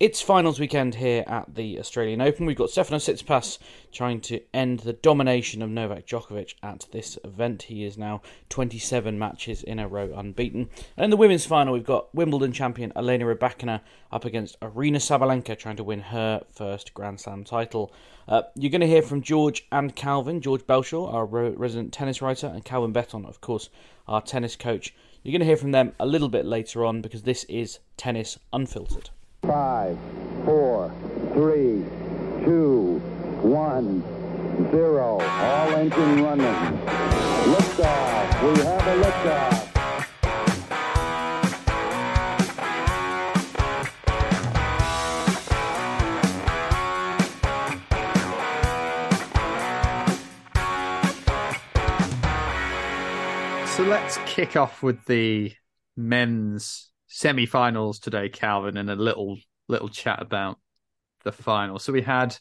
It's finals weekend here at the Australian Open. We've got Stefanos Tsitsipas trying to end the domination of Novak Djokovic at this event. He is now 27 matches in a row unbeaten. And in the women's final, we've got Wimbledon champion Elena Rybakina up against Aryna Sabalenka trying to win her first Grand Slam title. Uh, you're going to hear from George and Calvin. George Bellshaw, our resident tennis writer, and Calvin Betton, of course, our tennis coach. You're going to hear from them a little bit later on because this is Tennis Unfiltered. Five, four, three, two, one, zero. All engine running. Liftoff. We have a liftoff. So let's kick off with the men's semi-finals today, Calvin, and a little little chat about the final. So we had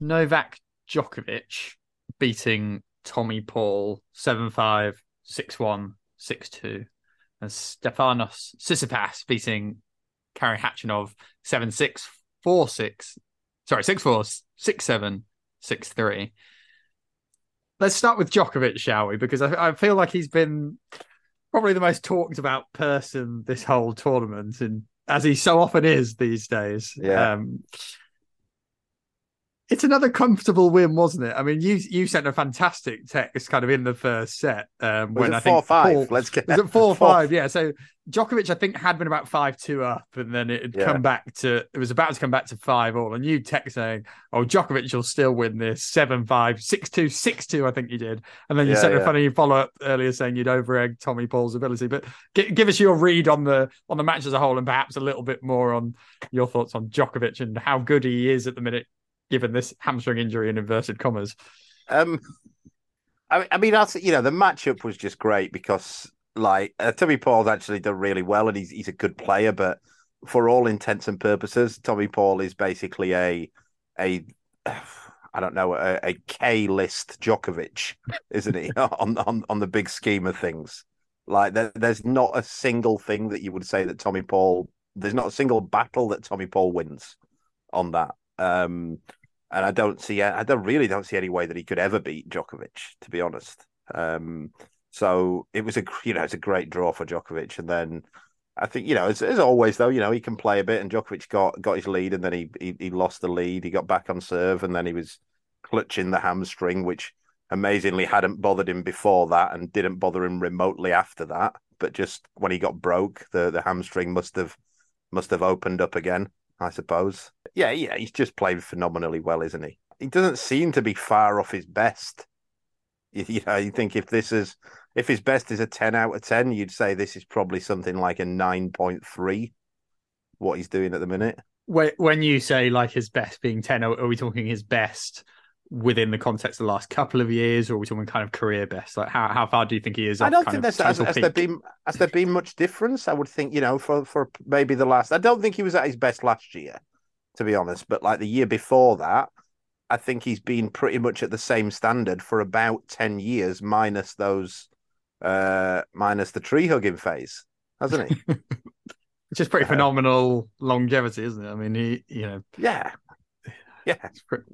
Novak Djokovic beating Tommy Paul 7-5, 6-1, 6-2, and Stefanos Tsitsipas beating Karen Khachanov 7-6, 4-6, sorry, 6-4, 6-7, 6-3. Let's start with Djokovic, shall we? Because I, I feel like he's been probably the most talked about person this whole tournament, and as he so often is these days. Yeah. Um, it's another comfortable win, wasn't it? I mean, you you sent a fantastic text kind of in the first set um, Was when it I think four five? Paul- Let's get was it four four- five? Yeah. So Djokovic, I think, had been about five two up, and then it had Yeah. come back to it was about to come back to five all. And you text saying, "Oh, Djokovic will still win this seven five six two six two." I think you did, and then you Yeah, sent a yeah. funny follow up earlier saying you'd over egg Tommy Paul's ability. But gi- give us your read on the on the match as a whole, and perhaps a little bit more on your thoughts on Djokovic and how good he is at the minute, given this hamstring injury in inverted commas. Um, I, I mean, I, you know, the matchup was just great because, like, uh, Tommy Paul's actually done really well, and he's he's a good player. But for all intents and purposes, Tommy Paul is basically a a I don't know a, a K list Djokovic, isn't he? on on on the big scheme of things, like there, there's not a single thing that you would say that Tommy Paul. There's not a single battle that Tommy Paul wins on that. Um, and I don't see, I don't really don't see any way that he could ever beat Djokovic, to be honest. Um, so it was a, you know, it's a great draw for Djokovic, and then I think, you know, as, as always though, you know, he can play a bit, and Djokovic got got his lead, and then he, he he lost the lead. He got back on serve, and then he was clutching the hamstring, which amazingly hadn't bothered him before that, and didn't bother him remotely after that. But just when he got broke, the the hamstring must have must have opened up again. I suppose. Yeah, yeah, he's just playing phenomenally well, isn't he? He doesn't seem to be far off his best. You, you know, you think if this is if his best is a ten out of ten, you'd say this is probably something like a nine point three. What he's doing at the minute. When when you say like his best being 10, are are we talking his best within the context of the last couple of years, or are we talking kind of career best? Like how, how far do you think he is? I don't think there's has, has there been has there been much difference. I would think you know for for maybe the last. I don't think he was at his best last year, to be honest. But like the year before that, I think he's been pretty much at the same standard for about ten years, minus those, uh, minus the tree hugging phase, hasn't he? Which is pretty Uh, phenomenal longevity, isn't it? I mean, he, you know, yeah, yeah.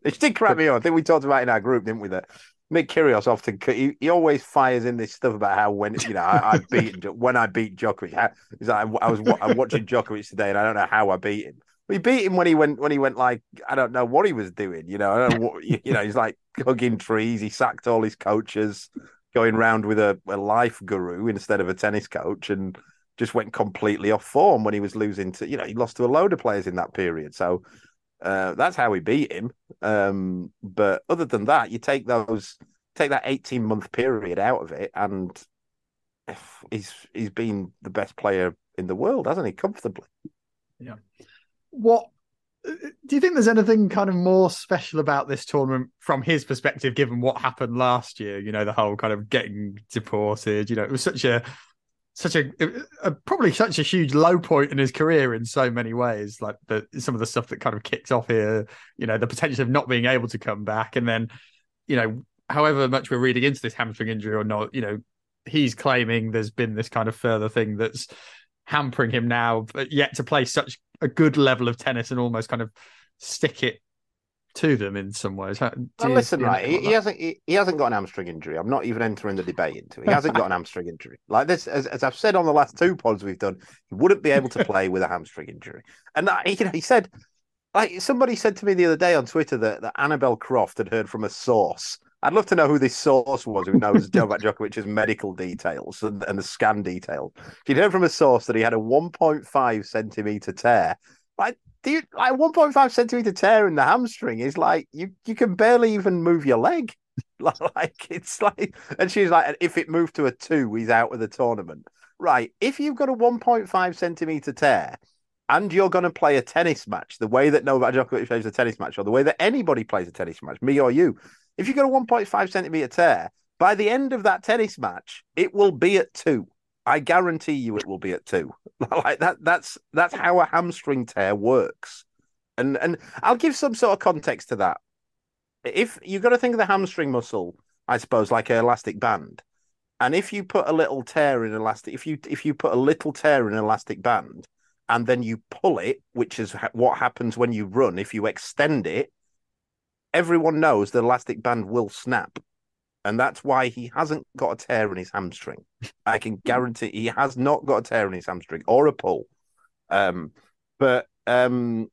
It did crack me up. I think we talked about it in our group, didn't we? That Nick Kyrgios often he, he always fires in this stuff about how when you know I, I beat when I beat Djokovic. How, he's like, I was I'm watching Djokovic today, and I don't know how I beat him. We beat him when he went when he went like I don't know what he was doing. You know, I don't know what, you know he's like hugging trees. He sacked all his coaches, going round with a, a life guru instead of a tennis coach, and just went completely off form when he was losing to you know he lost to a load of players in that period. So uh, that's how we beat him. Um, but other than that, you take those take that eighteen month period out of it, and he's he's been the best player in the world, hasn't he? Comfortably. Yeah. What do you think there's anything kind of more special about this tournament from his perspective, given what happened last year? You know, the whole kind of getting deported. You know, it was such a such a, a, probably such a huge low point in his career in so many ways. Like the some of the stuff that kind of kicked off here, you know, the potential of not being able to come back, and then, you know, however much we're reading into this hamstring injury or not, you know, he's claiming there's been this kind of further thing that's hampering him now, but yet to play such a good level of tennis and almost kind of stick it to them in some ways. Well, listen, right, he, he, hasn't he, he, hasn't got an hamstring injury. I'm not even entering the debate into it. He hasn't got an hamstring injury. Like this, as, as, I've said on the last two pods we've done, he wouldn't be able to play with a hamstring injury. And that, you know, he said, like somebody said to me the other day on Twitter that, that Annabel Croft had heard from a source. I'd love to know who this source was who knows Novak Djokovic's medical details and, and the scan details. She'd heard from a source that he had a 1.5 centimeter tear. Like you, like 1.5 centimeter tear in the hamstring is like you you can barely even move your leg. like it's like, and she's like, if it moved to a two, he's out of the tournament. Right. If you've got a 1.5 centimeter tear and you're going to play a tennis match the way that Novak Djokovic plays a tennis match or the way that anybody plays a tennis match, me or you, if you've got a 1.5 centimeter tear, by the end of that tennis match, it will be at two. I guarantee you it will be at two. like that that's that's how a hamstring tear works. And and I'll give some sort of context to that. If you've got to think of the hamstring muscle, I suppose, like an elastic band. And if you put a little tear in elastic, if you if you put a little tear in an elastic band, and then you pull it, which is what happens when you run. If you extend it, everyone knows the elastic band will snap and that's why he hasn't got a tear in his hamstring. I can guarantee he has not got a tear in his hamstring or a pull. Um, but um,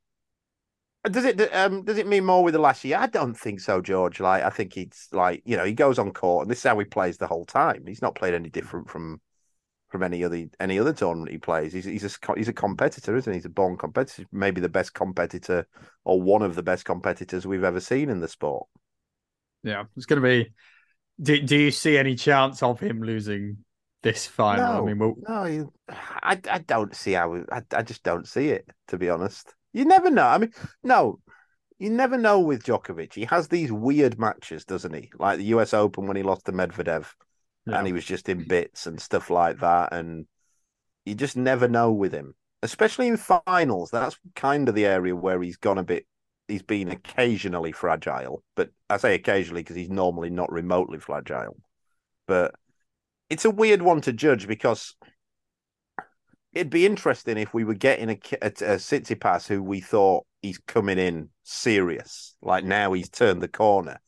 does it um, does it mean more with the last year? I don't think so, George. Like I think he's like you know he goes on court and this is how he plays the whole time. He's not played any different from from any other any other tournament he plays. He's he's a he's a competitor, isn't he? He's a born competitor, maybe the best competitor or one of the best competitors we've ever seen in the sport. Yeah, it's going to be do Do you see any chance of him losing this final? No, I mean, we'll... no, I I don't see how. I I just don't see it. To be honest, you never know. I mean, no, you never know with Djokovic. He has these weird matches, doesn't he? Like the U.S. Open when he lost to Medvedev, yeah. and he was just in bits and stuff like that. And you just never know with him, especially in finals. That's kind of the area where he's gone a bit he's been occasionally fragile, but I say occasionally because he's normally not remotely fragile. But it's a weird one to judge because it'd be interesting if we were getting a, a, a Tsitsipas who we thought he's coming in serious, like now he's turned the corner.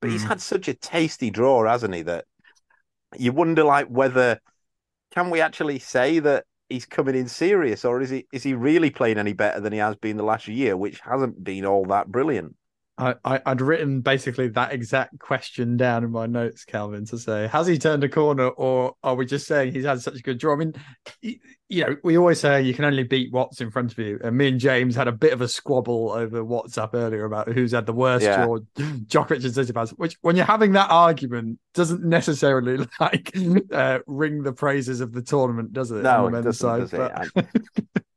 But mm. he's had such a tasty draw, hasn't he? That you wonder, like, whether can we actually say that he's coming in serious, or is he is he really playing any better than he has been the last year, which hasn't been all that brilliant? I, I would written basically that exact question down in my notes, Calvin, to say has he turned a corner, or are we just saying he's had such a good draw? I mean, you know, we always say you can only beat what's in front of you, and me and James had a bit of a squabble over WhatsApp earlier about who's had the worst yeah. draw, Djokovic and Tsitsipas. Which, when you're having that argument, doesn't necessarily like uh, ring the praises of the tournament, does it? No, it doesn't. Does it?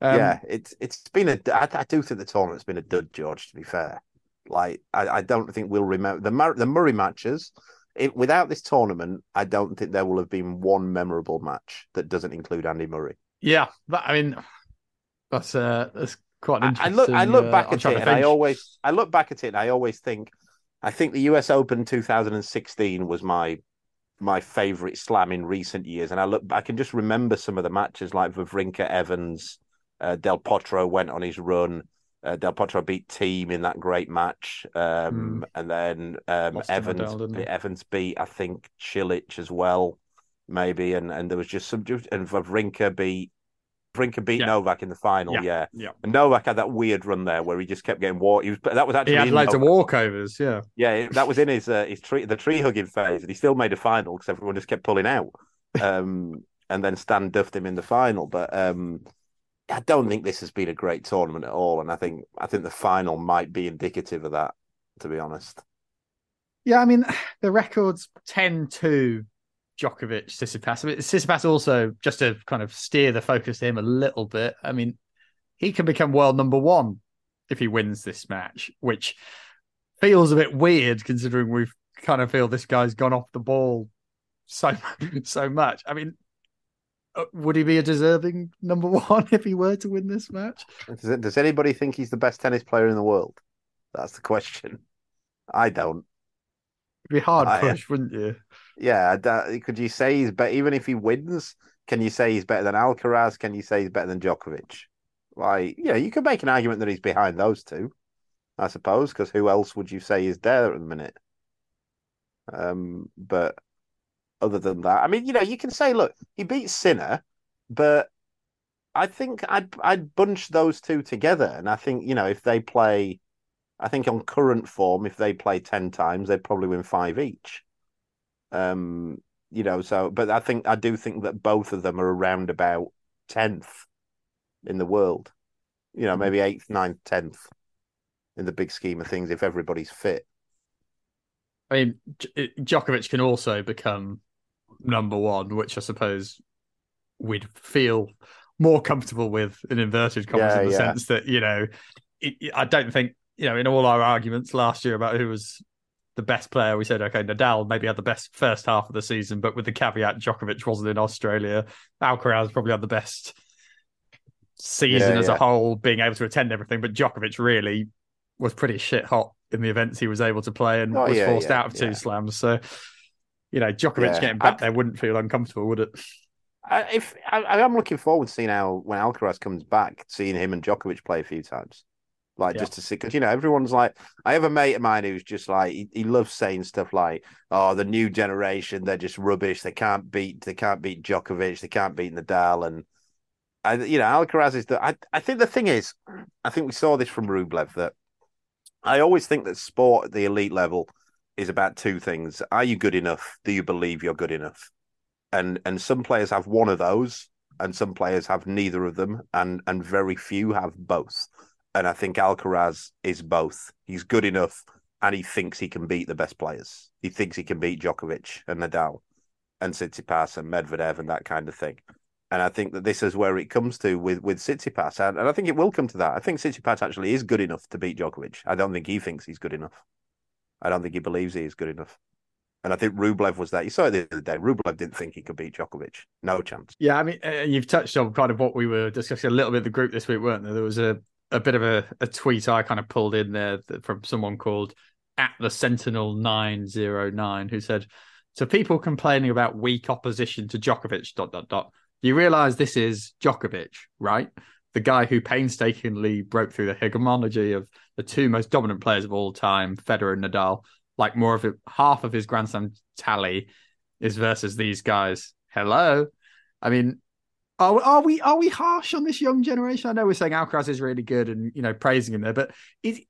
Um, yeah, it's it's been a. I, I do think the tournament's been a dud, George. To be fair, like I, I don't think we'll remember the the Murray matches. It, without this tournament, I don't think there will have been one memorable match that doesn't include Andy Murray. Yeah, but I mean, that's uh, that's quite interesting. I look, I look uh, back at it, and I always, I look back at it, and I always think, I think the U.S. Open 2016 was my my favorite slam in recent years, and I look, I can just remember some of the matches like Wawrinka Evans, uh, Del Potro went on his run. Uh, Del Potro beat Thiem in that great match, um, and then um, Evans Nadal. Evans beat I think Cilic as well, maybe, and and there was just some and Wawrinka beat Wawrinka beat Yeah. Novak in the final, Yeah, yeah. yeah. And Novak had that weird run there where he just kept getting walked. He was that was actually He had loads of walkovers. Yeah. yeah, that was in his uh, his tree the tree hugging phase, and he still made a final because everyone just kept pulling out. Um, and then Stan duffed him in the final, but um, I don't think this has been a great tournament at all. And I think I think the final might be indicative of that, to be honest. Yeah, I mean, the records 10 to Djokovic, Tsitsipas. I mean, Tsitsipas also, just to kind of steer the focus to him a little bit, I mean, he can become world number one if he wins this match, which feels a bit weird considering we've kind of feel this guy's gone off the ball so so much. I mean, would he be a deserving number one if he were to win this match? Does, does anybody think he's the best tennis player in the world? That's the question. I don't. It'd be hard I- push, wouldn't you? Yeah, I don't- could you say he's better? Even if he wins, can you say he's better than Alcaraz? Can you say he's better than Djokovic? Like, yeah, you could make an argument that he's behind those two, I suppose, because who else would you say is there at the minute? Um, but other than that, I mean, you know, you can say, look, he beat Sinner, but I think I'd I'd bunch those two together, and I think you know if they play, I think on current form, if they play ten times, they'd probably win five each. Um, you know, so but I think I do think that both of them are around about tenth in the world. You know, maybe eighth, ninth, tenth in the big scheme of things if everybody's fit. I mean, J- Djokovic can also become number one, which I suppose we'd feel more comfortable with in inverted commas Yeah, in the yeah. sense that you know, it, I don't think you know in all our arguments last year about who was the best player, we said okay, Nadal maybe had the best first half of the season, but with the caveat Djokovic wasn't in Australia, Alcaraz probably had the best season Yeah, as a whole, being able to attend everything, but Djokovic really was pretty shit hot in the events he was able to play and Oh, was forced out of two slams. So, you know, Djokovic Yeah. getting back I- there wouldn't feel uncomfortable, would it? I, if I, I'm looking forward to seeing how when Alcaraz comes back, seeing him and Djokovic play a few times, like Yeah. just to see because you know everyone's like I have a mate of mine who's just like he, he loves saying stuff like oh the new generation they're just rubbish they can't beat they can't beat Djokovic they can't beat Nadal and I you know Alcaraz is the I I think the thing is I think we saw this from Rublev that I always think that sport at the elite level is about two things. Are you good enough? Do you believe you're good enough? And and some players have one of those and some players have neither of them and and very few have both. And i think alcaraz is both. He's good enough and he thinks he can beat the best players. He thinks he can beat Djokovic and Nadal and Tsitsipas and Medvedev and that kind of thing. And I think that this is where it comes to with with Tsitsipas, and, and I think it will come to that. I think Tsitsipas actually is good enough to beat Djokovic. I don't think he thinks he's good enough. I don't think he believes he is good enough. And I think Rublev was there. You saw it the other day. Rublev didn't think he could beat Djokovic. No chance. Yeah, I mean, you've touched on kind of what we were discussing a little bit of the group this week, weren't there? There was a, a bit of a, a tweet I kind of pulled in there that, from someone called at the Sentinel nine zero nine who said to people complaining about weak opposition to Djokovic dot dot dot. You realise this is Djokovic, right? The guy who painstakingly broke through the hegemony of the two most dominant players of all time, Federer and Nadal. Like more of it, half of his Grand Slam tally is versus these guys. Hello, I mean, are, are we are we harsh on this young generation? I know we're saying Alcaraz is really good and you know praising him there, but is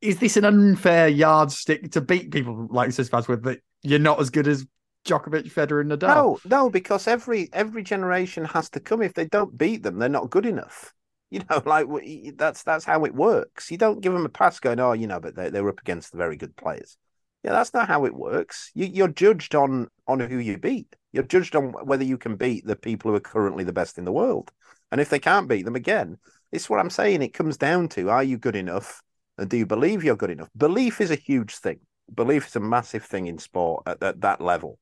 is this an unfair yardstick to beat people like Tsitsipas with that you're not as good as Djokovic, Federer, and Nadal? No, no, because every every generation has to come. If they don't beat them, they're not good enough. You know, like that's that's how it works. You don't give them a pass going, oh, you know, but they they're up against the very good players. Yeah, that's not how it works. You, you're judged on on who you beat. You're judged on whether you can beat the people who are currently the best in the world. And if they can't beat them again, it's what I'm saying. It comes down to: Are you good enough? And do you believe you're good enough? Belief is a huge thing. Belief is a massive thing in sport at, at that level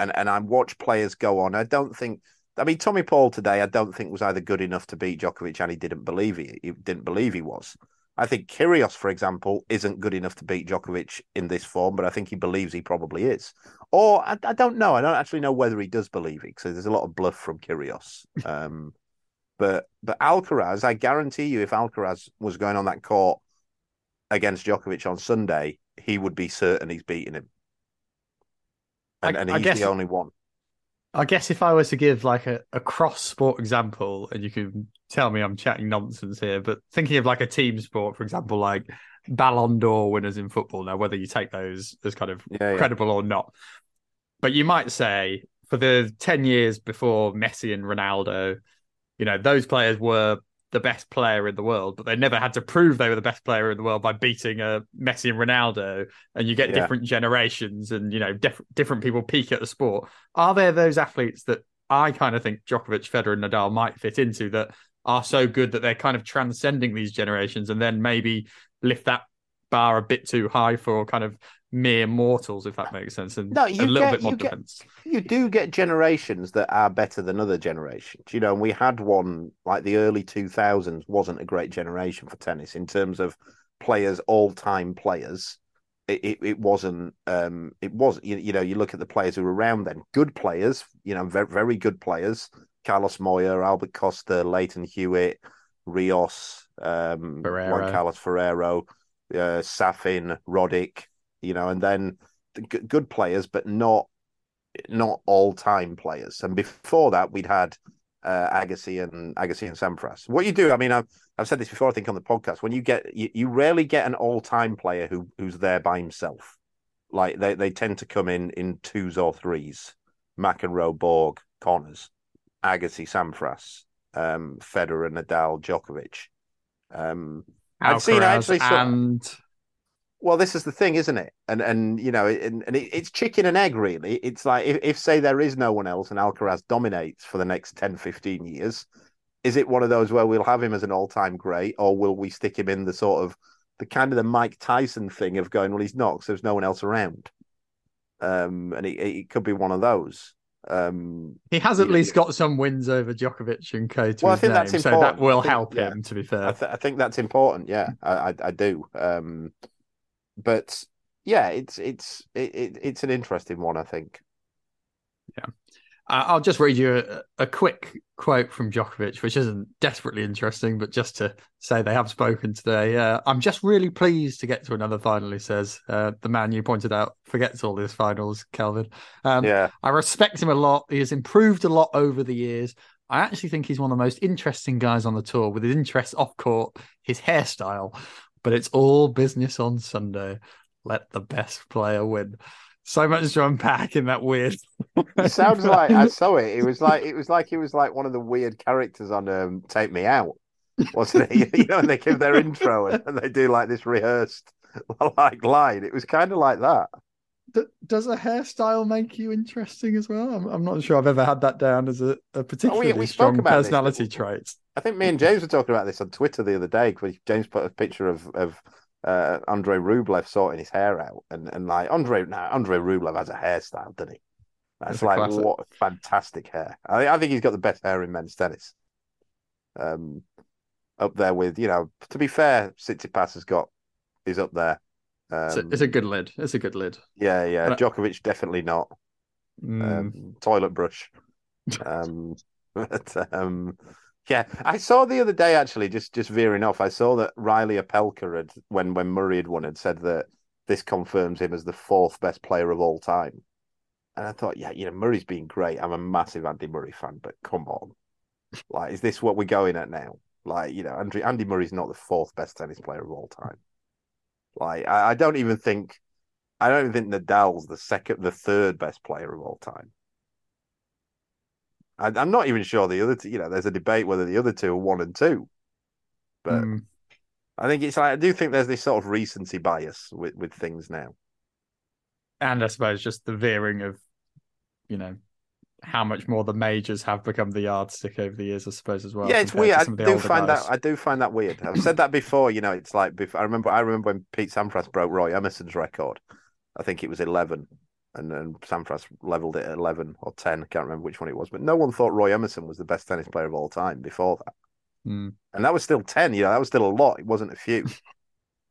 and and I watch players go on. I don't think. I mean, Tommy Paul today, I don't think was either good enough to beat Djokovic, and he didn't believe he, he didn't believe he was. I think Kyrgios, for example, isn't good enough to beat Djokovic in this form, but I think he believes he probably is. Or I, I don't know. I don't actually know whether he does believe it because there's a lot of bluff from Kyrgios. Um, But but Alcaraz, I guarantee you, if Alcaraz was going on that court against Djokovic on Sunday, he would be certain he's beating him. And, I- and I he's guess- the only one. I guess if I was to give like a, a cross sport example, and you can tell me I'm chatting nonsense here, but thinking of like a team sport, for example, like Ballon d'Or winners in football, now whether you take those as kind of Yeah, yeah. credible or not, but you might say for the 10 years before Messi and Ronaldo, you know, those players were the best player in the world, but they never had to prove they were the best player in the world by beating uh, Messi and Ronaldo. And you get Yeah. different generations and, you know, diff- different people peak at the sport. Are there those athletes that I kind of think Djokovic, Federer, and Nadal might fit into that are so good that they're kind of transcending these generations and then maybe lift that bar a bit too high for kind of mere mortals, if that makes sense, and No, a you little get- bit more you get- defense. You do get generations that are better than other generations. You know, and we had one like the early 2000s wasn't a great generation for tennis in terms of players, all time players. It, it, it wasn't, um, it was, you, you know, you look at the players who were around then, good players, you know, very, very good players. Carlos Moya, Albert Costa, Lleyton Hewitt, Rios, um, Ferrero. Juan Carlos Ferrero, uh, Safin, Roddick, you know, and then g- good players, but not not all time players. And before that, we'd had uh, Agassi and Agassi and Sampras. What you do, I mean, I've, I've said this before, I think on the podcast. When you get, you, you rarely get an all time player who who's there by himself. Like they, they tend to come in in twos or threes. McEnroe, Borg, Connors, Agassi, Sampras, um, Federer, Nadal, Djokovic. Um, I'd seen actually and well, this is the thing, isn't it? And and you know, and, and it, it's chicken and egg, really. It's like if, if say there is no one else and Alcaraz dominates for the next 10, 15 years, is it one of those where we'll have him as an all-time great, or will we stick him in the sort of the kind of the Mike Tyson thing of going, well, he's not because there's no one else around. Um, and it, it could be one of those. Um, he has at you- least got some wins over Djokovic and Co to Well, I his think name, that's so that will think- help yeah. him. To be fair, I, th- I think that's important. Yeah, I, I, I do. Um, but yeah, it's it's it, it, it's an interesting one. I think. I- I'll just read you a, a quick quote from Djokovic, which isn't desperately interesting, but just to say they have spoken today. Uh, I'm just really pleased to get to another final, he says. Uh, the man you pointed out forgets all his finals, Calvin. Um, yeah, I respect him a lot. He has improved a lot over the years. I actually think he's one of the most interesting guys on the tour with his interests off court, his hairstyle. But it's all business on Sunday. Let the best player win. So much to unpack in that weird. it sounds like I saw it. It was like it was like it was like one of the weird characters on um, Take Me Out, wasn't it? you know, and they give their intro and, and they do like this rehearsed like line. It was kind of like that. D- does a hairstyle make you interesting as well? I'm, I'm not sure I've ever had that down as a, a particularly Oh, we spoke strong about this, personality but- trait. I think me and James were talking about this on Twitter the other day because James put a picture of of uh, Andrei Rublev sorting his hair out, and and like Andrei now Andrei Rublev has a hairstyle, doesn't he? That's It's like classic. what fantastic hair. I, I think he's got the best hair in men's tennis. Um, up there with you know, to be fair, Tsitsipas has got is up there. Um, It's, a, it's a good lid. It's a good lid. yeah, yeah. but- Djokovic definitely not. Mm. Um, toilet brush. Um, but um, yeah, I saw the other day actually, just just veering off. I saw that Reilly Opelka had when when Murray had won had said that this confirms him as the fourth best player of all time. And I thought, yeah, you know, Murray's been great. I'm a massive Andy Murray fan, but come on, like, is this what we're going at now? Like, you know, Andy Andy Murray's not the fourth best tennis player of all time. Like, I, I don't even think, I don't even think Nadal's the second, the third best player of all time. I, I'm not even sure the other two, you know, there's a debate whether the other two are one and two. But Mm. I think it's like, I do think there's this sort of recency bias with, with things now. and I suppose just the veering of, you know, how much more the majors have become the yardstick over the years, I suppose as well. yeah, it's weird. I some of the do find guys. that I do find that weird. I've said that before. You know, it's like before, I remember. I remember when Pete Sampras broke Roy Emerson's record. I think it was eleven, and then Sampras leveled it at eleven or ten. I can't remember which one it was, but no one thought Roy Emerson was the best tennis player of all time before that. Mm. and that was still 10 you know that was still a lot it wasn't a few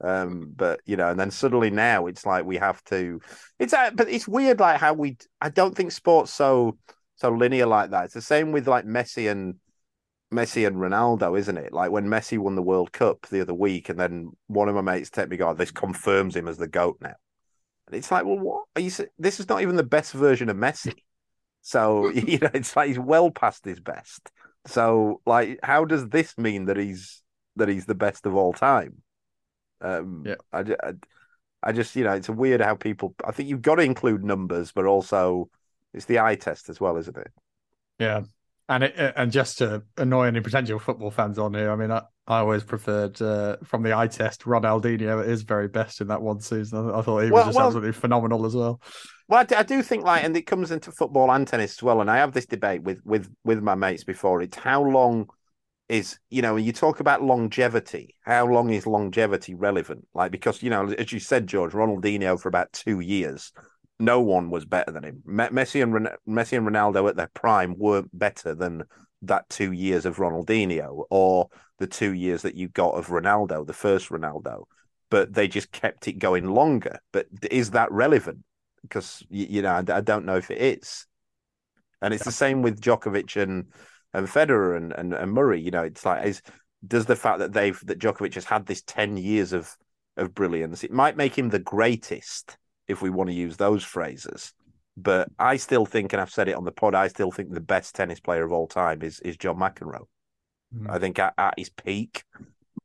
um but you know and then suddenly now it's like we have to it's uh, but it's weird like how we i don't think sports so so linear like that it's the same with like messi and Messi and Ronaldo, isn't it? Like when Messi won the World Cup the other week, and then one of my mates texted me, "God, this confirms him as the goat now." And it's like, well, what are you? This is not even the best version of Messi. So you know, it's like he's well past his best. So, like, how does this mean that he's that he's the best of all time? Um, yeah, I, I, I just, you know, it's weird how people. I think you've got to include numbers, but also it's the eye test as well, isn't it? Yeah, and it, and just to annoy any potential football fans on here, I mean, I, I always preferred uh, from the eye test Ronaldinho at his very best in that one season. I, I thought he was well, just well, absolutely phenomenal as well. Well, I, I do think like, and it comes into football and tennis as well. And I have this debate with with with my mates before. It's how long is you know when you talk about longevity, how long is longevity relevant? Like because you know, as you said, George, Ronaldinho for about two years no one was better than him. Messi and Messi and Ronaldo at their prime weren't better than that two years of Ronaldinho or the two years that you got of Ronaldo, the first Ronaldo. But they just kept it going longer. But is that relevant? Because you know, I don't know if it is. And it's yeah. the same with Djokovic and and Federer and, and, and Murray. You know, it's like is does the fact that they've that Djokovic has had this ten years of of brilliance, it might make him the greatest if we want to use those phrases. But I still think, and I've said it on the pod, I still think the best tennis player of all time is is John McEnroe. Mm. I think at, at his peak,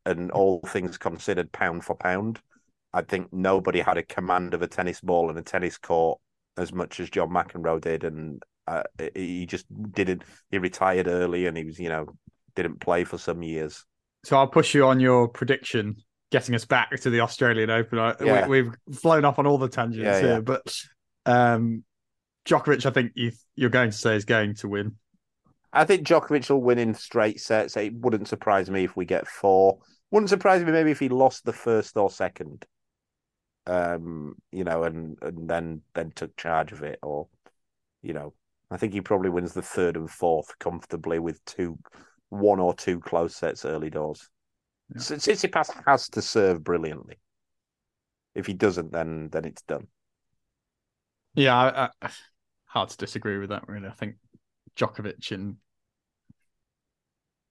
and all things considered, pound for pound, I think nobody had a command of a tennis ball and a tennis court as much as John McEnroe did, and uh, he just didn't. He retired early, and he was, you know, didn't play for some years. So I'll push you on your prediction getting us back to the Australian Open. Yeah. We, have flown off on all the tangents yeah, here, yeah. but um, Djokovic, I think you, you're going to say is going to win. I think Djokovic will win in straight sets. It wouldn't surprise me if we get four. Wouldn't surprise me maybe if he lost the first or second. Um, you know, and and then then took charge of it, or you know, I think he probably wins the third and fourth comfortably with two, one or two close sets early doors. Yeah. Tsitsipas has to serve brilliantly. If he doesn't, then then it's done. Yeah, I, I, hard to disagree with that. Really, I think Djokovic in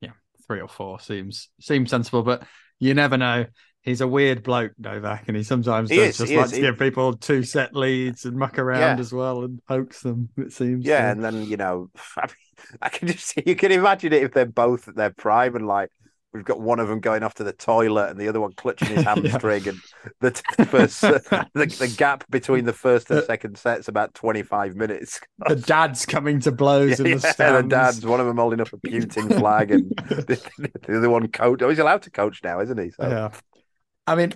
yeah three or four seems seems sensible, but you never know. He's a weird bloke, Novak, and he sometimes he does is, just like is, to give people two set leads and muck around yeah. as well and hoax them. It seems. Yeah, so. and then you know, I, mean, I can just you can imagine it if they're both at their prime and like we've got one of them going off to the toilet and the other one clutching his hamstring, yeah. and the first the, the, gap between the first and uh, second sets about twenty five minutes. The dad's coming to blows yeah, in the stands. Yeah, the dad's one of them holding up a Putin flag, and the, the, other one coach. Oh, he's allowed to coach now, isn't he? So. Yeah, I mean,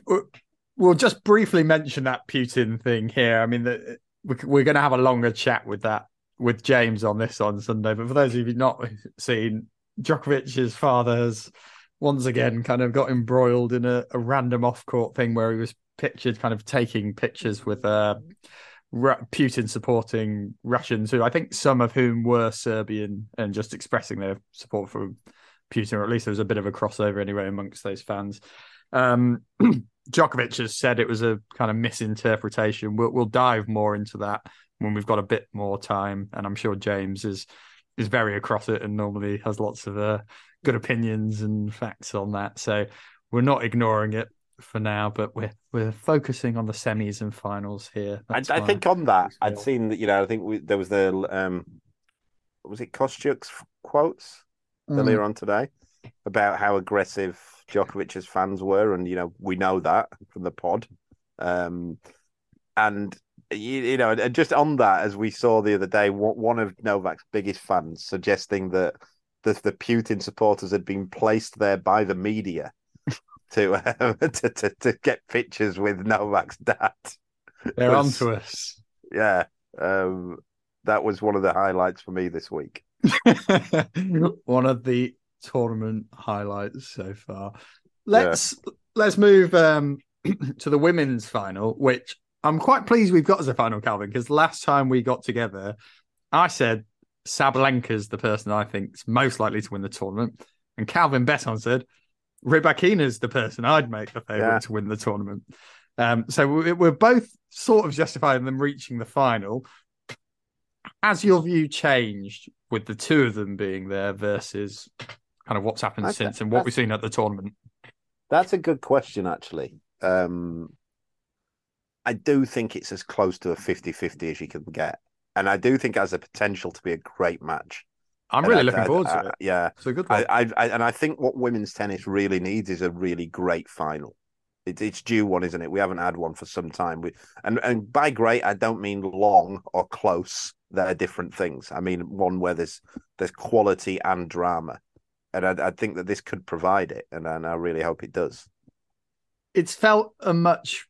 we'll just briefly mention that Putin thing here. I mean, the, we're going to have a longer chat with that with James on this on Sunday. But for those of you not seen, Djokovic's father has once again kind of got embroiled in a, a random off court thing where he was pictured kind of taking pictures with uh, Putin supporting Russians, who I think some of whom were Serbian and just expressing their support for Putin, or at least there was a bit of a crossover anyway amongst those fans. Um, Djokovic has said it was a kind of misinterpretation. We'll, we'll dive more into that when we've got a bit more time, and I'm sure James is is very across it and normally has lots of uh, good opinions and facts on that. So we're not ignoring it for now, but we're we're focusing on the semis and finals here. I, I, think on that, I'd seen that you know I think we, there was the um, was it Kostyuk's quotes mm. earlier on today about how aggressive Djokovic's fans were, and you know we know that from the pod, um, and you, you know, and just on that, as we saw the other day, one of Novak's biggest fans suggesting that the, the Putin supporters had been placed there by the media to, uh, to, to to get pictures with Novak's dad. They're was, onto us. Yeah, um, that was one of the highlights for me this week. one of the tournament highlights so far. Let's yeah. let's move um, to the women's final, which I'm quite pleased we've got as a final, Calvin, because last time we got together, I said Sabalenka's the person I think is most likely to win the tournament. And Calvin Betton said Rybakina's the person I'd make the favourite yeah. to win the tournament. Um, so we're both sort of justifying them reaching the final. Has your view changed with the two of them being there versus kind of what's happened since and what we've seen at the tournament. That's a good question, actually. Um, I do think it's as close to a 50 50 as you can get. And I do think it has the potential to be a great match. I'm And really I- looking I- forward I- to it. Yeah. It's a good one. I, I, I, and I think what women's tennis really needs is a really great final. It, it's due one, isn't it? We haven't had one for some time. We, and, and by great, I don't mean long or close. They're different things. I mean one where there's there's quality and drama. And I, I think that this could provide it. And, and I really hope it does. it's felt a much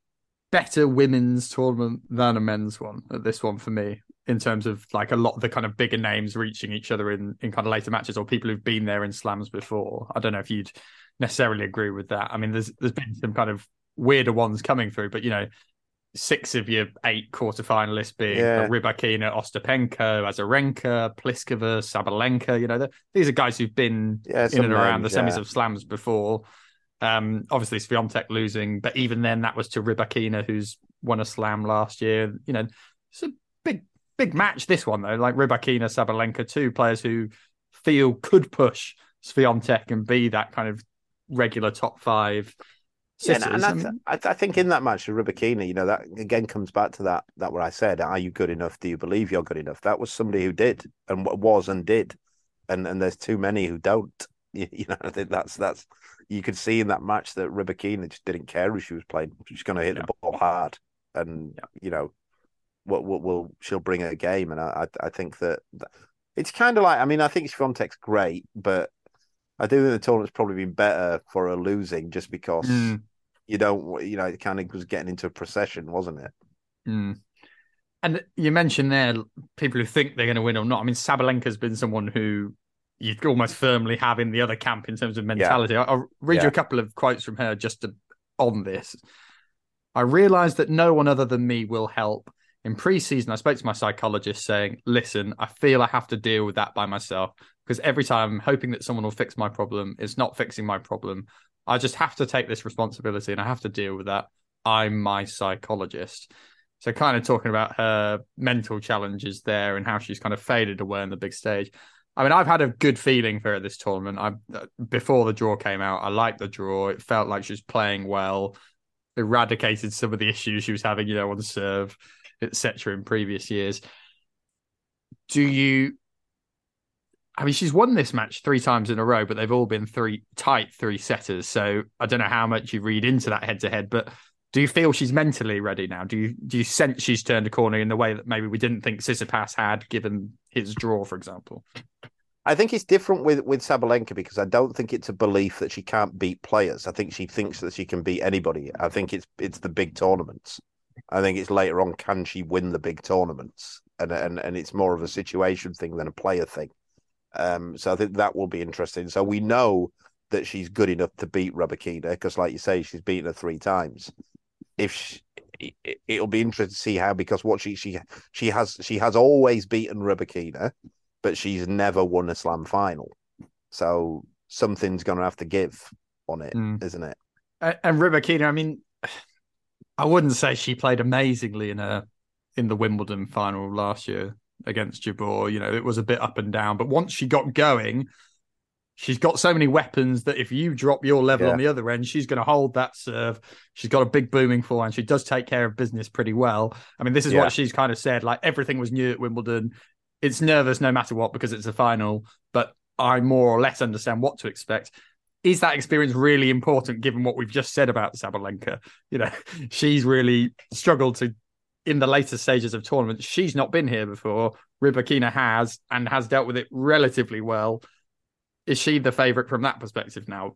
better women's tournament than a men's one at this one for me in terms of like a lot of the kind of bigger names reaching each other in in kind of later matches or people who've been there in slams before i don't know if you'd necessarily agree with that i mean there's there's been some kind of weirder ones coming through but you know six of your eight quarterfinalists being Yeah. Rybakina, Ostapenko, Azarenka, Pliskova, Sabalenka. You know, the- these are guys who've been Yeah, in and around names, the semis yeah. of slams before. Um, obviously Swiatek losing, but even then that was to Rybakina, who's won a slam last year. You know, it's a big, match. This one though, like Rybakina, Sabalenka, two players who feel could push Swiatek and be that kind of regular top five. Yeah, Sitters. and, and I mean, I, I think in that match with Rybakina, you know, that again comes back to that that what I said. Are you good enough? Do you believe you're good enough? That was somebody who did and was and did, and and there's too many who don't. You, you know, I think that's that's you could see in that match that Rybakina just didn't care who she was playing. She's going to hit Yeah. the ball hard, and you know, what what will she'll bring her game, and I I, I think that, that it's kind of like I mean I think Swiatek's great, but I do think the tournament's probably been better for her losing just because Mm. you don't you know it kind of was getting into a procession, wasn't it? Mm. And you mentioned there people who think they're going to win or not. I mean, Sabalenka's been someone who you almost firmly have in the other camp in terms of mentality. I- I'll read you a couple of quotes from her just to, on this. I realized that no one other than me will help. In pre-season, I spoke to my psychologist saying, "Listen, I feel I have to deal with that by myself because every time I'm hoping that someone will fix my problem, it's not fixing my problem. I just have to take this responsibility and I have to deal with that. I'm my psychologist." So, kind of talking about her mental challenges there and how she's kind of faded away on the big stage. I mean, I've had a good feeling for her at this tournament. I uh, before the draw came out, I liked the draw. It felt like she was playing well, eradicated some of the issues she was having, you know, on serve, etc. In previous years. Do you? I mean, she's won this match three times in a row, but they've all been three tight three setters. So I don't know how much you read into that head to head, but do you feel she's mentally ready now? Do you do you sense she's turned a corner in the way that maybe we didn't think Tsitsipas had, given his draw, for example? I think it's different with with Sabalenka because I don't think it's a belief that she can't beat players. I think she thinks that she can beat anybody. I think it's it's the big tournaments. I think it's later on can she win the big tournaments, and and and it's more of a situation thing than a player thing. Um, so I think that will be interesting. So we know that she's good enough to beat Rybakina because, like you say, she's beaten her three times. If she, it, it'll be interesting to see how because what she she she has she has always beaten Rybakina but she's never won a slam final. So something's going to have to give on it, Mm. not it? And, and I mean, I wouldn't say she played amazingly in a in the Wimbledon final last year against Jabeur. You know, it was a bit up and down, but once she got going, she's got so many weapons that if you drop your level Yeah. on the other end, she's going to hold that serve. She's got a big booming forehand. She does take care of business pretty well. I mean, this is Yeah. what she's kind of said. Like everything was new at Wimbledon. It's nervous no matter what because it's a final, but I more or less understand what to expect. Is that experience really important given what we've just said about Sabalenka? You know, she's really struggled to in the later stages of tournaments. She's not been here before. Rybakina has and has dealt with it relatively well. Is she the favourite from that perspective now?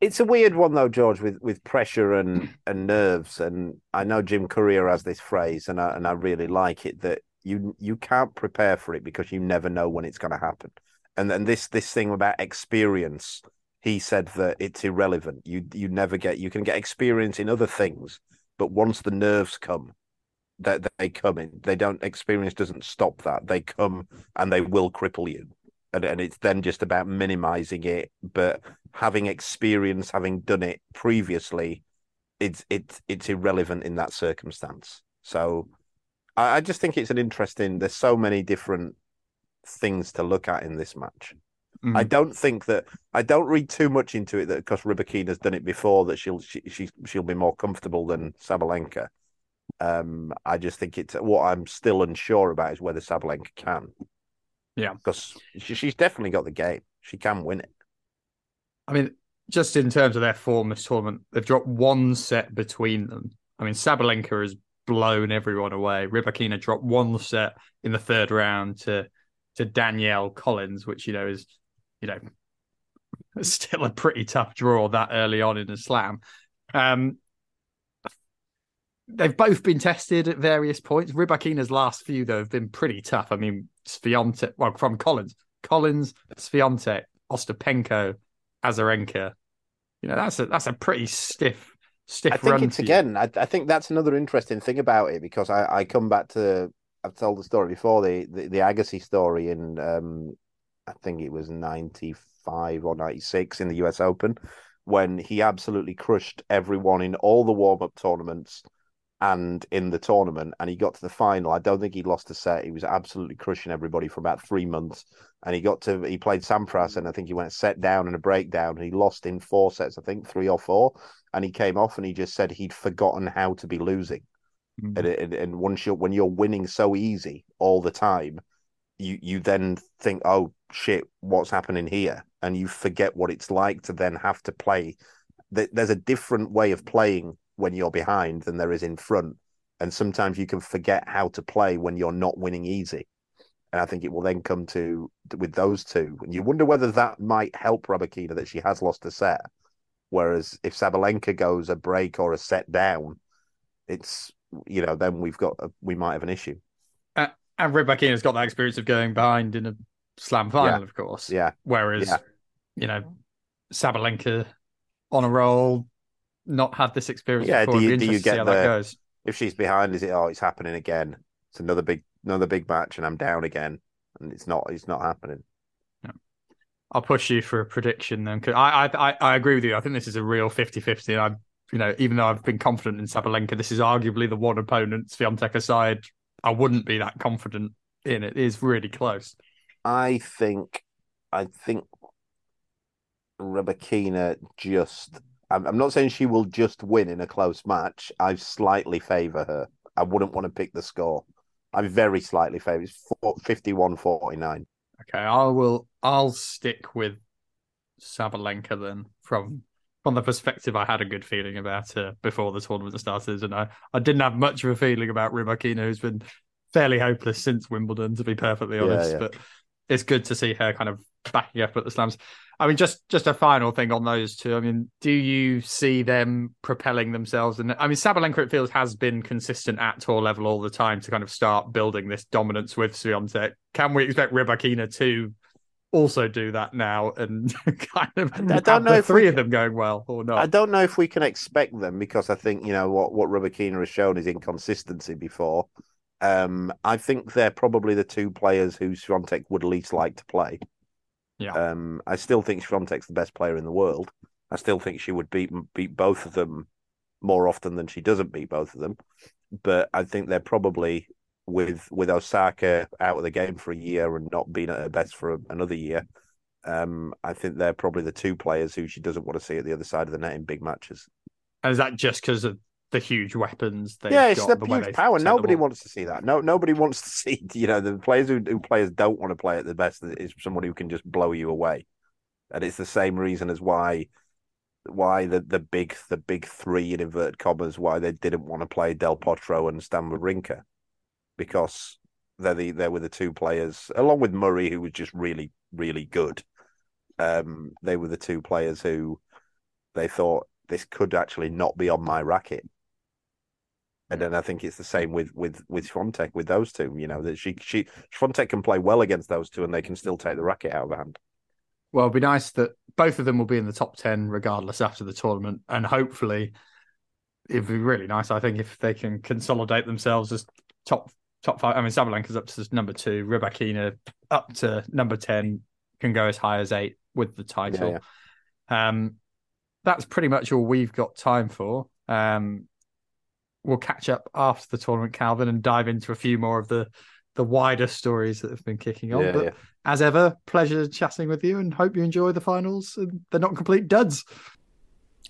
It's a weird one though, George, with with pressure and and nerves. And I know Jim Courier has this phrase, and I and I really like it that you you can't prepare for it because you never know when it's going to happen. And then this this thing about experience, he said that it's irrelevant. You you never get you can get experience in other things, but once the nerves come, that they come in. They don't experience doesn't stop that. They come and they will cripple you. And, and it's then just about minimizing it, but having experience, having done it previously, it's it's it's irrelevant in that circumstance. So I, I just think it's an interesting. There's so many different things to look at in this match. I don't think that I don't read too much into it that because Rybakina's done it before that she'll she, she she'll be more comfortable than Sabalenka. Um, I just think it's what I'm still unsure about is whether Sabalenka can. Yeah. because she, she's definitely got the game. She can win it. I mean, just in terms of their form this tournament, they've dropped one set between them. I mean, Sabalenka has blown everyone away. Rybakina dropped one set in the third round to to Danielle Collins, which you know is you know still a pretty tough draw that early on in a slam. Um, they've both been tested at various points. Rybakina's last few though have been pretty tough. I mean, Swiatek, well, from Collins, Collins, Swiatek, Ostapenko, Azarenka. You know, that's a that's a pretty stiff stiff I think run. it's again. I, I think that's another interesting thing about it because I, I come back to I've told the story before the the, the Agassi story in um I think it was ninety five or ninety six in the U.S. Open when he absolutely crushed everyone in all the warm up tournaments and in the tournament and he got to the final. I don't think he lost a set. He was absolutely crushing everybody for about three months. And he got to he played Sampras and I think he went set down and a breakdown and he lost in four sets, I think three or four. And he came off and he just said he'd forgotten how to be losing. Mm. And, and, and once you're when you're winning so easy all the time, you you then think, oh shit, what's happening here? And you forget what it's like to then have to play. There's a different way of playing when you're behind than there is in front, and sometimes you can forget how to play when you're not winning easy. And I think it will then come to with those two, and you wonder whether that might help Rybakina that she has lost a set. Whereas if Sabalenka goes a break or a set down, it's you know then we've got a, we might have an issue. And Rybakina's got that experience of going behind in a slam final, of course. Yeah, Whereas, Yeah. you know, Sabalenka on a roll, not had this experience Yeah, before. do you- do you interesting to see get the- goes. if she's behind, is it oh it's happening again? It's another big another big match, and I'm down again, and it's not it's not happening. I'll push you for a prediction then. 'cause I, I I agree with you. I think this is a real 50-50. And I'm you know, even though I've been confident in Sabalenka, this is arguably the one opponent, Swiatek aside, I wouldn't be that confident in. It is really close. I think I think Rybakina just. I'm, I'm not saying she will just win in a close match. I slightly favour her. I wouldn't want to pick the score. I'm very slightly favour. It's 51 49. Okay, I will. I'll stick with Sabalenka then. From from the perspective, I had a good feeling about her before the tournament started, and I, I didn't have much of a feeling about Rybakina, who's been fairly hopeless since Wimbledon, to be perfectly Yeah, honest. yeah. But it's good to see her kind of backing up at the slams. I mean, just just a final thing on those two. I mean, do you see them propelling themselves? And I mean, Sabalenka it feels has been consistent at tour level all the time to kind of start building this dominance with Swiatek. Can we expect Rybakina to also do that now and kind of I don't know if three of them going well or not? I don't know if we can expect them because I think you know what what Rybakina has shown is inconsistency before. Um, I think they're probably the two players who Swiatek would least like to play. Yeah. Um, I still think Swiatek's the best player in the world. I still think she would beat beat both of them more often than she doesn't beat both of them. But I think they're probably with with Osaka out of the game for a year and not being at her best for another year. Um, I think they're probably the two players who she doesn't want to see at the other side of the net in big matches. And is that just because of the huge weapons yeah, it's got? the way huge power. Nobody wants to see that. No, nobody wants to see. You know, the players who, who players don't want to play at the best is someone who can just blow you away, and it's the same reason as why why the the big the big three in inverted commas why they didn't want to play Del Potro and Stan Wawrinka because they're the they were the two players along with Murray who was just really really good. Um, they were the two players who they thought this could actually not be on my racket. And then I think it's the same with with with Swiatek with those two. You know that she she Swiatek can play well against those two, and they can still take the racket out of hand. Well, it'd be nice that both of them will be in the top 10 regardless after the tournament. And hopefully, it'd be really nice, I think, if they can consolidate themselves as top top five. I mean, Sabalenka's up to number two, Rybakina up to number 10, can go as high as eight with the title. Um, that's pretty much all we've got time for. Um, we'll catch up after the tournament, Calvin, and dive into a few more of the the wider stories that have been kicking on. Yeah, but yeah. as ever, pleasure chatting with you, and hope you enjoy the finals. And they're not complete duds.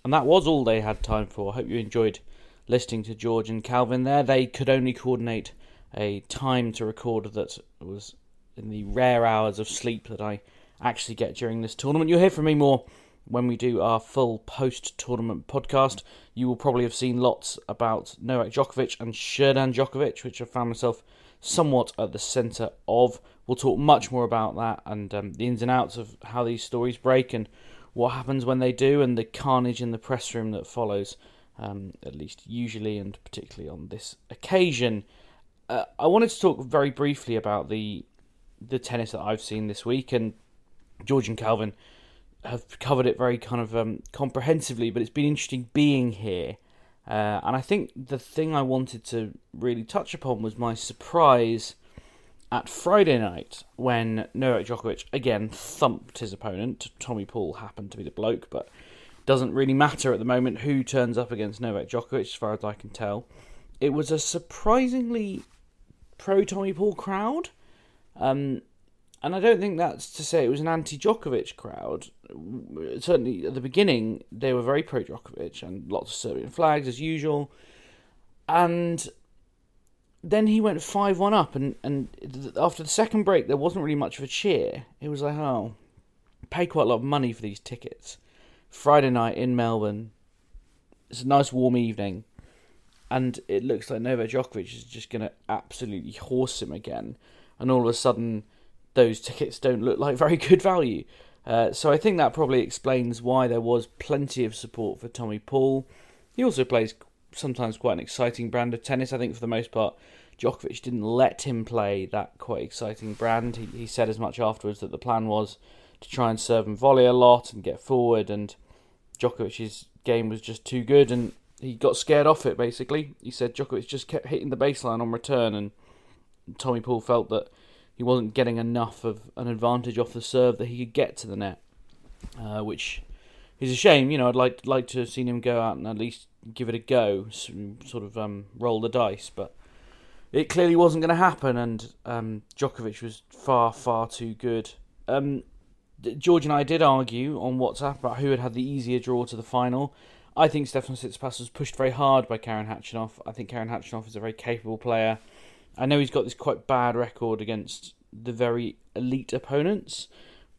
And that was all they had time for. I hope you enjoyed listening to George and Calvin there. They could only coordinate a time to record that was in the rare hours of sleep that I actually get during this tournament. You'll hear from me more when we do our full post tournament podcast. You will probably have seen lots about Novak Djokovic and Srdjan Djokovic, which I found myself somewhat at the centre of. We'll talk much more about that and um, the ins and outs of how these stories break and what happens when they do and the carnage in the press room that follows, um, at least usually and particularly on this occasion. Uh, I wanted to talk very briefly about the the tennis that I've seen this week, and George and Calvin have covered it very kind of um, comprehensively. But it's been interesting being here, uh, and I think the thing I wanted to really touch upon was my surprise at Friday night when Novak Djokovic again thumped his opponent. Tommy Paul happened to be the bloke, but doesn't really matter at the moment who turns up against Novak Djokovic, as far as I can tell. It was a surprisingly pro Tommy Paul crowd. Um, and I don't think that's to say it was an anti Djokovic crowd. Certainly at the beginning, they were very pro Djokovic and lots of Serbian flags as usual. And then he went 5 1 up, and, and after the second break, there wasn't really much of a cheer. It was like, oh, pay quite a lot of money for these tickets. Friday night in Melbourne. It's a nice warm evening. And it looks like Novak Djokovic is just going to absolutely horse him again. And all of a sudden, those tickets don't look like very good value. Uh, so I think that probably explains why there was plenty of support for Tommy Paul. He also plays sometimes quite an exciting brand of tennis. I think for the most part, Djokovic didn't let him play that quite exciting brand. He, he said as much afterwards that the plan was to try and serve and volley a lot and get forward, and Djokovic's game was just too good, and he got scared off it. Basically, he said Djokovic just kept hitting the baseline on return, and Tommy Paul felt that he wasn't getting enough of an advantage off the serve that he could get to the net, uh, which is a shame. You know, I'd like like to have seen him go out and at least give it a go, sort of um, roll the dice, but it clearly wasn't going to happen, and um, Djokovic was far far too good. Um, George and I did argue on WhatsApp about who had had the easier draw to the final. I think Stefan Tsitsipas was pushed very hard by Karen Khachanov. I think Karen Khachanov is a very capable player. I know he's got this quite bad record against the very elite opponents,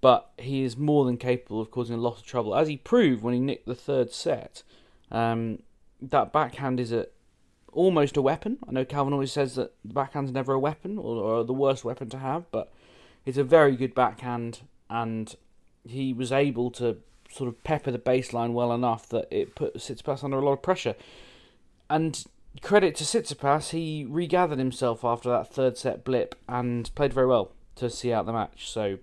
but he is more than capable of causing a lot of trouble, as he proved when he nicked the third set. Um, that backhand is a almost a weapon. I know Calvin always says that the backhand's never a weapon or, or the worst weapon to have, but it's a very good backhand, and he was able to sort of pepper the baseline well enough that it put Tsitsipas under a lot of pressure. And credit to Tsitsipas, he regathered himself after that third set blip and played very well to see out the match. So,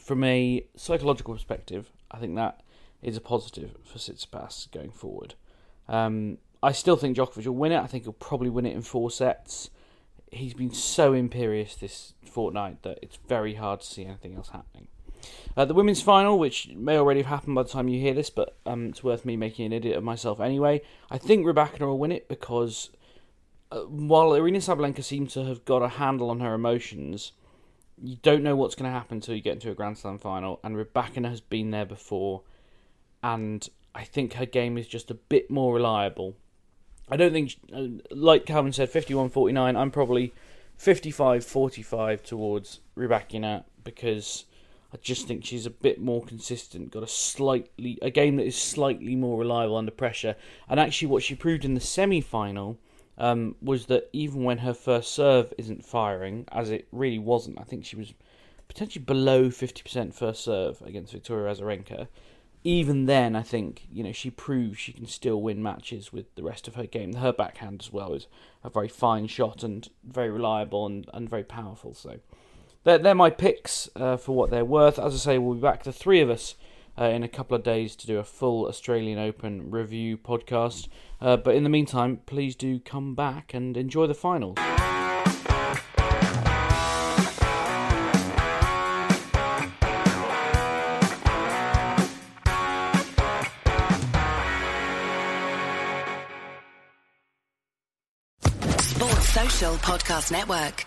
from a psychological perspective, I think that is a positive for Tsitsipas going forward. Um, I still think Djokovic will win it. I think he'll probably win it in four sets. He's been so imperious this fortnight that it's very hard to see anything else happening. Uh, the women's final, which may already have happened by the time you hear this, but um, it's worth me making an idiot of myself anyway. I think Rybakina will win it because uh, while Aryna Sabalenka seems to have got a handle on her emotions, you don't know what's going to happen until you get into a Grand Slam final, and Rybakina has been there before, and I think her game is just a bit more reliable. I don't think, uh, like Calvin said, 51 49, I'm probably 55 45 towards Rybakina because I just think she's a bit more consistent, got a slightly a game that is slightly more reliable under pressure. And actually, what she proved in the semi-final um, was that even when her first serve isn't firing, as it really wasn't, I think she was potentially below fifty percent first serve against Victoria Azarenka. Even then, I think you know she proves she can still win matches with the rest of her game. Her backhand as well is a very fine shot and very reliable and, and very powerful. So they're, they're my picks uh, for what they're worth. As I say, we'll be back, the three of us, uh, in a couple of days to do a full Australian Open review podcast. Uh, but in the meantime, please do come back and enjoy the finals. Sports Social Podcast Network.